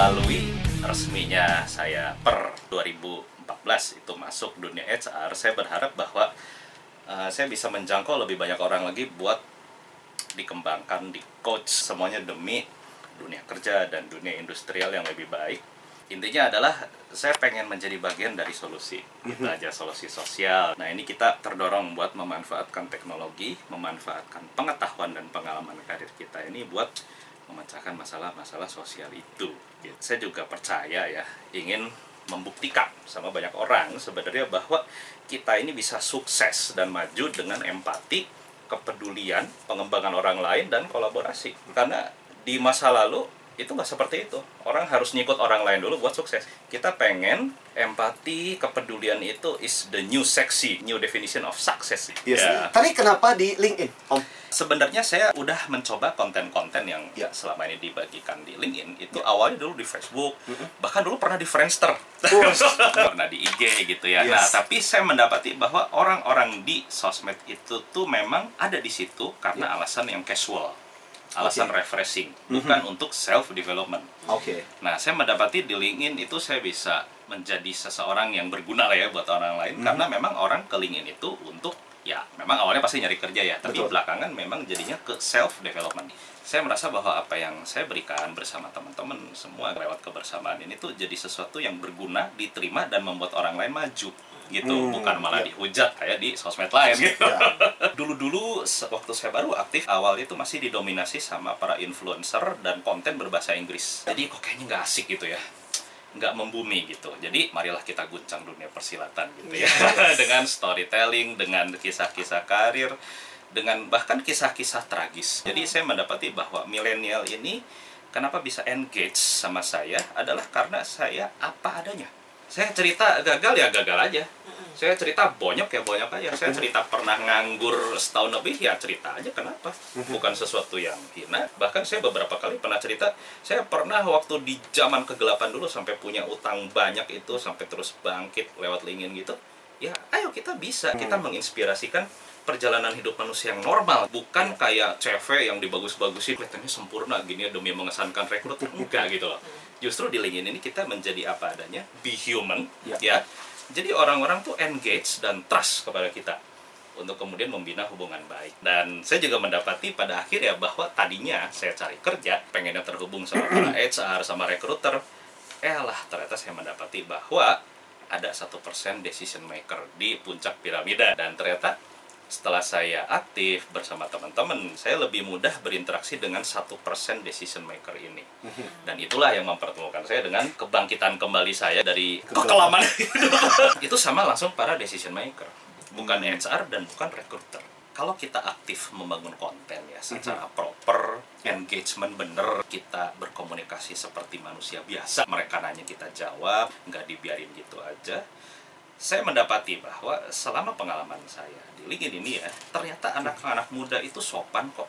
melalui resminya saya per 2014 itu masuk dunia HR, saya berharap bahwa uh, saya bisa menjangkau lebih banyak orang lagi buat dikembangkan, di coach semuanya demi dunia kerja dan dunia industrial yang lebih baik. Intinya adalah saya pengen menjadi bagian dari solusi, itu aja solusi sosial. Nah ini kita terdorong buat memanfaatkan teknologi, memanfaatkan pengetahuan dan pengalaman karir kita ini buat memecahkan masalah-masalah sosial itu. Gitu. Saya juga percaya ya, ingin membuktikan sama banyak orang sebenarnya bahwa kita ini bisa sukses dan maju dengan empati, kepedulian, pengembangan orang lain dan kolaborasi. Karena di masa lalu itu nggak seperti itu. Orang harus ngikut orang lain dulu buat sukses. Kita pengen empati, kepedulian itu is the new sexy, new definition of success. Yes. Ya. Tapi kenapa di LinkedIn, Om? Sebenarnya saya udah mencoba konten-konten yang Ya. selama ini dibagikan di LinkedIn itu awalnya dulu di Facebook, bahkan dulu pernah di Friendster, pernah di IG gitu ya. Nah, Yes. tapi saya mendapati bahwa orang-orang di sosmed itu tuh memang ada di situ karena alasan yang casual, alasan Oke. refreshing, bukan untuk self development. Oke. Nah, saya mendapati di LinkedIn itu saya bisa menjadi seseorang yang berguna lah ya buat orang lain Mhm. karena memang orang ke LinkedIn itu untuk ya memang awalnya pasti nyari kerja ya, tapi Betul. belakangan memang jadinya ke self development. Saya merasa bahwa apa yang saya berikan bersama teman-teman semua lewat kebersamaan ini tuh jadi sesuatu yang berguna, diterima dan membuat orang lain maju gitu, Hmm, bukan malah iya. dihujat kayak di sosmed lain gitu. Ya. Dulu-dulu waktu saya baru aktif awal itu masih didominasi sama para influencer dan konten berbahasa Inggris. Jadi kok kayaknya nggak asik gitu ya nggak membumi gitu. Jadi marilah kita guncang dunia persilatan gitu ya. dengan storytelling, dengan kisah-kisah karir, dengan bahkan kisah-kisah tragis. Jadi saya mendapati bahwa milenial ini kenapa bisa engage sama saya adalah karena saya apa adanya. Saya cerita gagal ya gagal aja. Saya cerita bonyok ya bonyok aja. Saya cerita pernah nganggur setahun lebih ya cerita aja kenapa. Bukan sesuatu yang hina. Bahkan saya beberapa kali pernah cerita, saya pernah waktu di zaman kegelapan dulu sampai punya utang banyak itu sampai terus bangkit lewat LinkedIn gitu. Ya, ayo kita bisa. Kita menginspirasikan perjalanan hidup manusia yang normal bukan kayak CV yang dibagus-bagusin kelihatannya sempurna gini demi mengesankan rekrut enggak gitu loh. Justru di LinkedIn ini kita menjadi apa adanya? Be human Ya. ya. Jadi orang-orang tuh engage dan trust kepada kita untuk kemudian membina hubungan baik. Dan saya juga mendapati pada akhir ya bahwa tadinya saya cari kerja pengennya terhubung sama para HR sama recruiter eh lah ternyata saya mendapati bahwa ada satu persen decision maker di puncak piramida. Dan ternyata setelah saya aktif bersama teman-teman saya lebih mudah berinteraksi dengan satu persen decision maker ini. Dan itulah yang mempertemukan saya dengan kebangkitan kembali saya dari kekelaman itu sama langsung para decision maker. Bukan HR dan bukan recruiter. Kalau kita aktif membangun konten ya secara proper engagement bener kita berkomunikasi seperti manusia biasa mereka nanya kita jawab nggak dibiarin gitu aja saya mendapati bahwa selama pengalaman saya di LinkedIn ini ya ternyata anak-anak muda itu sopan kok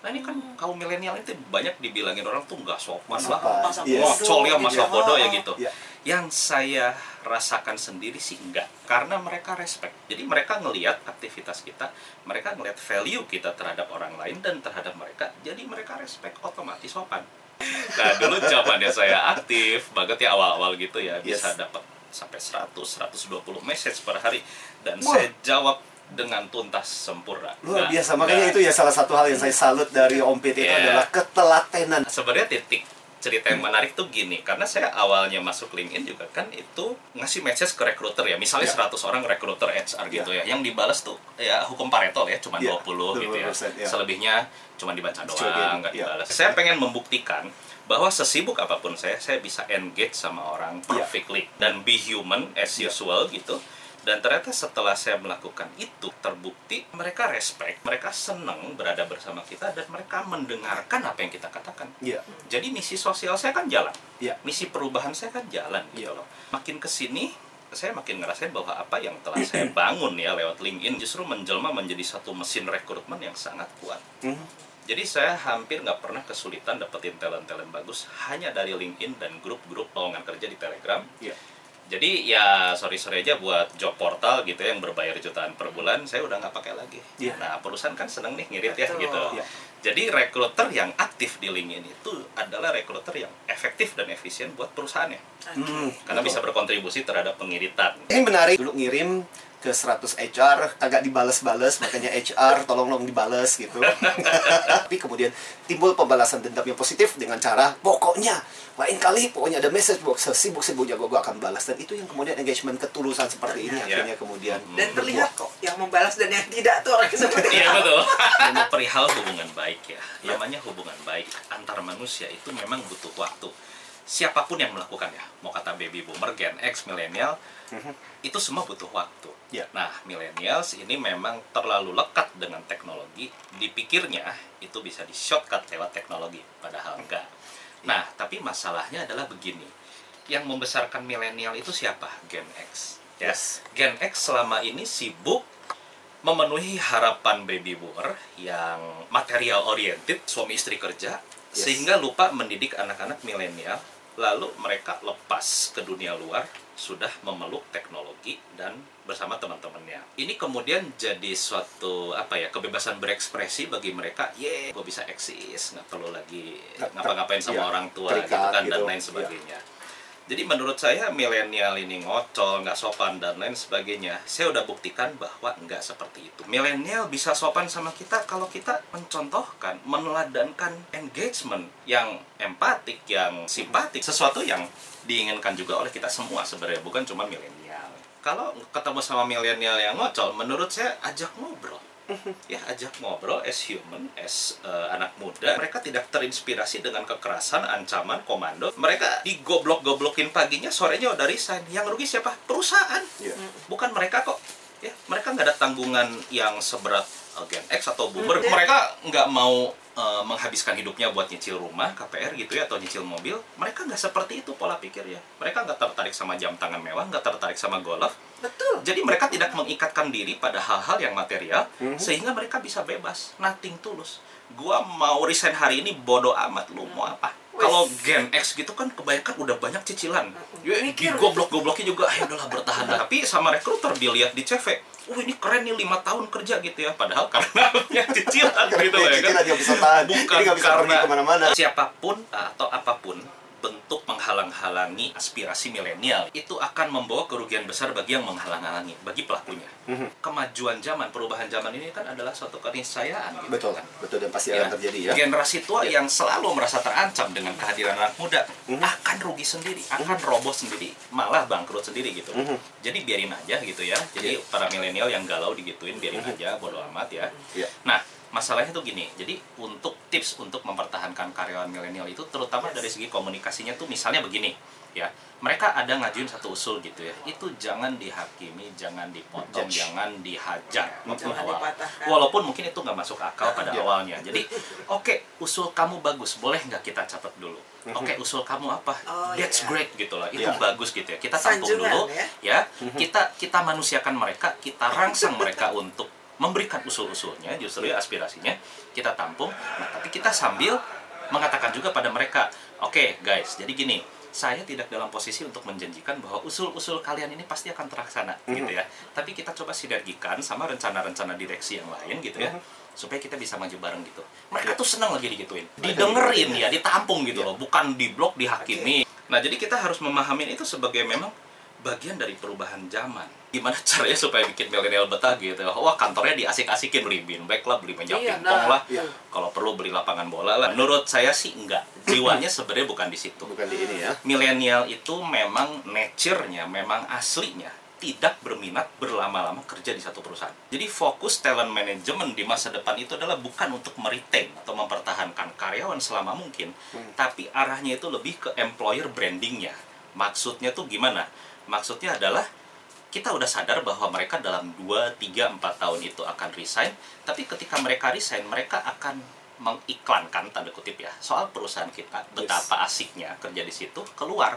nah ini kan kaum milenial itu banyak dibilangin orang tuh nggak sopan lah Sopan. Masa Yes. ngocol ya masa Gitu. bodoh ya gitu Ya. yang saya rasakan sendiri sih enggak karena mereka respect jadi mereka ngelihat aktivitas kita mereka ngelihat value kita terhadap orang lain dan terhadap mereka jadi mereka respect otomatis sopan nah dulu zamannya saya aktif banget ya awal-awal gitu ya bisa Yes. dapat sampai 100 120 message per hari dan Wah. saya jawab dengan tuntas sempurna Luar Nggak- biasa. Makanya itu ya salah satu hal yang saya salut dari Om PT itu Iya. adalah ketelatenan. sebenarnya titik cerita yang menarik tuh gini karena saya awalnya masuk LinkedIn juga kan itu ngasih message ke recruiter ya misalnya Ya. 100 orang recruiter HR gitu ya yang dibalas tuh ya hukum Pareto ya cuma Ya, 20 gitu ya 20%, ya. selebihnya cuma dibaca doang nggak ya. dibalas saya pengen membuktikan bahwa sesibuk apa pun saya saya bisa engage sama orang perfectly dan be human as usual gitu dan ternyata setelah saya melakukan itu terbukti mereka respect mereka seneng berada bersama kita dan mereka mendengarkan apa yang kita katakan Iya. jadi misi sosial saya kan jalan Iya. misi perubahan saya kan jalan gitu Iya. loh makin ke sini saya makin ngerasain bahwa apa yang telah saya bangun ya lewat LinkedIn justru menjelma menjadi satu mesin rekrutmen yang sangat kuat Mhm. jadi saya hampir nggak pernah kesulitan dapetin talent-talent bagus hanya dari LinkedIn dan grup-grup lowongan kerja di Telegram Iya. Jadi ya sorry sorry aja buat job portal gitu yang berbayar jutaan per bulan, saya udah nggak pakai lagi. Iya. Nah perusahaan kan seneng nih ngirit ya gitu. Iya. Jadi rekruter yang aktif di LinkedIn itu adalah rekruter yang efektif dan efisien buat perusahaannya, Hmm, karena betul. bisa berkontribusi terhadap pengiritan. Ini menarik. Dulu ngirim ke 100 HR, kagak dibales-bales, makanya HR tolong dong dibales gitu. Tapi kemudian timbul pembalasan dendam yang positif dengan cara pokoknya lain kali pokoknya ada message box sibuk-sibuk jago gue akan balas dan itu yang kemudian engagement ketulusan seperti ini Iya. akhirnya kemudian Dan terlihat kok yang membalas dan yang tidak tuh orang seperti Iya apa. betul. Perihal hubungan baik ya. Namanya hubungan baik antar manusia itu memang butuh waktu. Siapa pun yang melakukannya, mau kata baby boomer, Gen X, milenial, itu semua butuh waktu. Iya. Nah, millennials ini memang terlalu lekat dengan teknologi. Dipikirnya itu bisa di shortcut lewat teknologi, padahal enggak. Nah, tapi masalahnya adalah begini. Yang membesarkan milenial itu siapa? Gen X. Ya. Yes. Gen X selama ini sibuk memenuhi harapan baby boomer yang material oriented, suami istri kerja, Yes. sehingga lupa mendidik anak-anak milenial, lalu mereka lepas ke dunia luar, sudah memeluk teknologi dan bersama teman-temannya. Ini kemudian jadi suatu apa ya kebebasan berekspresi bagi mereka. Ye, gue bisa eksis, nggak perlu lagi ngapa-ngapain sama iya, orang tua gitu kan dan gitu, lain iya. sebagainya. Jadi menurut saya milenial ini ngocol, nggak sopan dan lain sebagainya. Saya udah buktikan bahwa nggak seperti itu. Milenial bisa sopan sama kita kalau kita mencontohkan, meneladankan engagement yang empatik, yang simpatik, sesuatu yang diinginkan juga oleh kita semua sebenarnya, bukan cuma milenial. Kalau ketemu sama milenial yang ngocol, menurut saya ajak ngobrol ya ajak ngobrol as human, as uh, anak muda. Mereka tidak terinspirasi dengan kekerasan, ancaman, komando. Mereka digoblok-goblokin paginya, sorenya udah resign. Yang rugi siapa? Perusahaan. Iya. Bukan mereka kok. Ya, mereka nggak ada tanggungan yang seberat uh, Gen X atau Boomer. Hmm. Mereka nggak mau uh, menghabiskan hidupnya buat nyicil rumah, KPR gitu ya, atau nyicil mobil. Mereka nggak seperti itu pola pikirnya. Mereka nggak tertarik sama jam tangan mewah, nggak tertarik sama golf, Betul. jadi mereka tidak mengikatkan diri pada hal-hal yang material Mhm. sehingga mereka bisa bebas, nothing tulus. Gua mau resign hari ini bodoh amat lu mau apa? Kalau Gen X gitu kan kebanyakan udah banyak cicilan. Ya ini Mikir. goblok-gobloknya juga ayo udahlah bertahan. Tapi sama rekruter dilihat di CV, "Wah, ini keren nih lima tahun kerja gitu ya." Padahal karena punya cicilan gitu ya kan. cicilan nggak bisa tahan. Bukan karena siapa pun atau apa pun bentuk menghalang-halangi aspirasi milenial itu akan membawa kerugian besar bagi yang menghalang-halangi, bagi pelakunya. Mhm. Kemajuan zaman, perubahan zaman ini kan adalah suatu keniscayaan gitu Betul, kan. betul dan pasti Ya, akan terjadi ya. Generasi tua Ya. yang selalu merasa terancam dengan kehadiran anak muda Mhm. akan rugi sendiri, akan roboh sendiri, malah bangkrut sendiri gitu. Mhm. Jadi biarin aja gitu ya. Jadi para milenial yang galau digituin biarin Mhm. aja, bodo amat ya. Iya. Nah, masalahnya tuh gini. Jadi untuk tips untuk mempertahankan karyawan milenial itu terutama dari segi komunikasinya tuh misalnya begini, ya. Mereka ada ngajuin satu usul gitu ya. Itu jangan dihakimi, jangan dipotong, Judge. jangan dihajar Jangan awal. dipatahkan. Walaupun mungkin itu nggak masuk akal pada Iya. awalnya. Jadi, oke, usul kamu bagus, boleh nggak kita catat dulu? Oke, usul kamu apa? Oh, That's iya. great gitu lah. Itu Iya. bagus gitu ya. Kita tampung dulu ya. ya kita kita manusiakan mereka kita rangsang mereka untuk memberikan usul-usulnya justru ya aspirasinya kita tampung. Nah tapi kita sambil mengatakan juga pada mereka oke guys jadi gini saya tidak dalam posisi untuk menjanjikan bahwa usul-usul kalian ini pasti akan terlaksana gitu ya. Tapi kita coba sinergikan sama rencana-rencana direksi yang lain gitu ya supaya kita bisa maju bareng gitu. Mereka tuh senang lagi digituin. Didengerin ya ditampung gitu loh bukan diblok dihakimi nah jadi kita harus memahami itu sebagai memang bagian dari perubahan zaman. Gimana caranya supaya bikin milenial betah gitu? Wah kantornya diasik-asikin beli beanbag lah, beli meja Iya, pingpong nah. lah. Iya. Kalau perlu beli lapangan bola lah. Menurut saya sih enggak. Jiwanya sebenarnya bukan di situ. Bukan di ini ya. Milenial itu memang nature-nya, memang aslinya tidak berminat berlama-lama kerja di satu perusahaan. Jadi fokus talent management di masa depan itu adalah bukan untuk meretain atau mempertahankan karyawan selama mungkin, tapi arahnya itu lebih ke employer brandingnya. Maksudnya tuh gimana? Maksudnya adalah kita udah sadar bahwa mereka dalam 2, 3, 4 tahun itu akan resign, tapi ketika mereka resign, mereka akan mengiklankan tanda kutip ya soal perusahaan kita betapa asiknya kerja di situ keluar.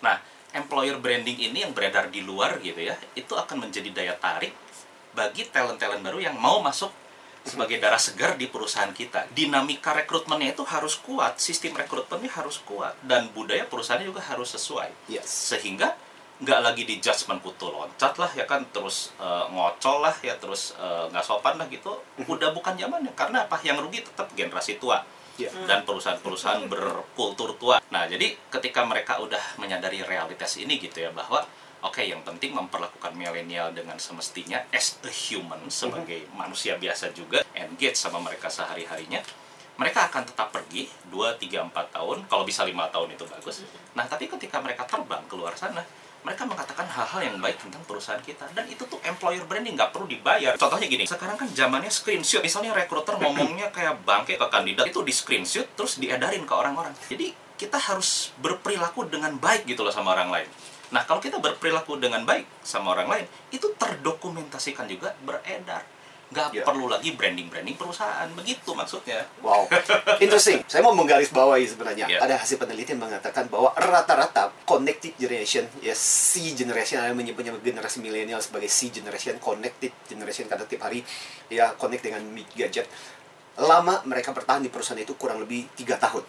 Nah, employer branding ini yang beredar di luar gitu ya, itu akan menjadi daya tarik bagi talent-talent baru yang mau masuk sebagai darah segar di perusahaan kita. Dinamika rekrutmennya itu harus kuat, sistem rekrutmennya harus kuat, dan budaya perusahaannya juga harus sesuai. Yes. Sehingga nggak lagi di judgment kutu loncat lah ya kan terus eh, ngocol lah ya terus eh, nggak sopan lah gitu udah bukan zamannya karena apa yang rugi tetap generasi tua Ya. dan perusahaan-perusahaan berkultur tua. Nah, jadi ketika mereka udah menyadari realitas ini gitu ya bahwa oke yang penting memperlakukan milenial dengan semestinya as a human sebagai manusia biasa juga engage sama mereka sehari-harinya. Mereka akan tetap pergi 2, 3, 4 tahun, kalau bisa lima tahun itu bagus. Nah, tapi ketika mereka terbang keluar sana, mereka mengatakan hal-hal yang baik tentang perusahaan kita. Dan itu tuh employer branding nggak perlu dibayar. Contohnya gini sekarang kan zamannya screenshot. Misalnya rekruter ngomongnya kayak bangke ke kandidat itu di screenshot terus diedarin ke orang-orang. Jadi kita harus berperilaku dengan baik gitu loh sama orang lain nah kalau kita berperilaku dengan baik sama orang lain itu terdokumentasikan juga beredar nggak Ya. perlu lagi branding-branding perusahaan begitu maksudnya Wow, interesting. Saya mau menggarisbawahi sebenarnya. Ya. Ada hasil penelitian mengatakan bahwa rata-rata connected generation, ya C generation, ada menyebutnya generasi milenial sebagai C generation, connected generation karena tiap hari ya connect dengan gadget. Lama mereka bertahan di perusahaan itu kurang lebih tiga tahun.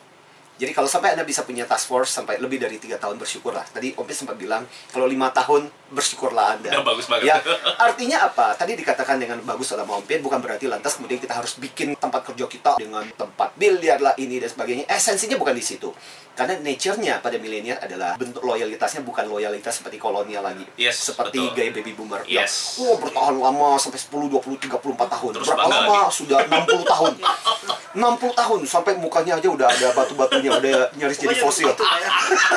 Jadi kalau sampai Anda bisa punya task force sampai lebih dari tiga tahun bersyukurlah. Tadi Om Pis sempat bilang kalau lima tahun bersyukurlah Anda. Udah bagus banget. Ya, artinya apa? Tadi dikatakan dengan bagus sama Om Pin bukan berarti lantas kemudian kita harus bikin tempat kerja kita dengan tempat biliar lah ini dan sebagainya. Esensinya bukan di situ. Karena nature-nya pada milenial adalah bentuk loyalitasnya bukan loyalitas seperti kolonial lagi. Yes, seperti betul. gaya baby boomer. Yes. Yang, oh, bertahan lama sampai 10, 20, 34 tahun. Terus Berapa lama? lagi. Sudah 60 tahun. 60 tahun sampai mukanya aja udah ada batu-batunya, udah nyaris jadi fosil. ya.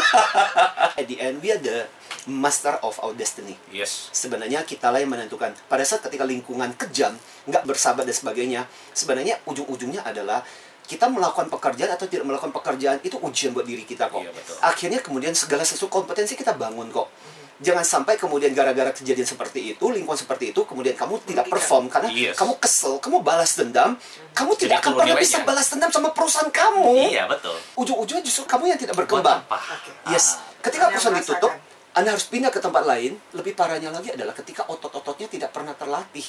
At the end, we are the master of our destiny yes sebenarnya kita lah yang menentukan pada saat ketika lingkungan kejam nggak bersahabat dan sebagainya sebenarnya ujung-ujungnya adalah kita melakukan pekerjaan atau tidak melakukan pekerjaan itu ujian buat diri kita kok Iya, betul. akhirnya kemudian segala sesuatu kompetensi kita bangun kok jangan sampai kemudian gara-gara kejadian seperti itu lingkungan seperti itu kemudian kamu tidak Tidak. perform karena Yes. kamu kesel kamu balas dendam kamu Jadi tidak akan pernah nilainya. bisa balas dendam sama perusahaan kamu iya betul ujung-ujungnya justru kamu yang tidak berkembang Oke. Yes, Ah. ketika Yang perusahaan merasakan. ditutup, Anda harus pindah ke tempat lain. Lebih parahnya lagi adalah ketika otot-ototnya tidak pernah terlatih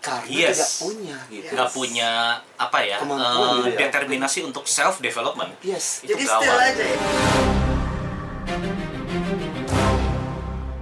karena Yes. tidak punya gitu. Yes. nggak punya apa ya Kemampuan eh, gitu ya. determinasi untuk untuk self development Yes. Itu Jadi gawat. still aja ya.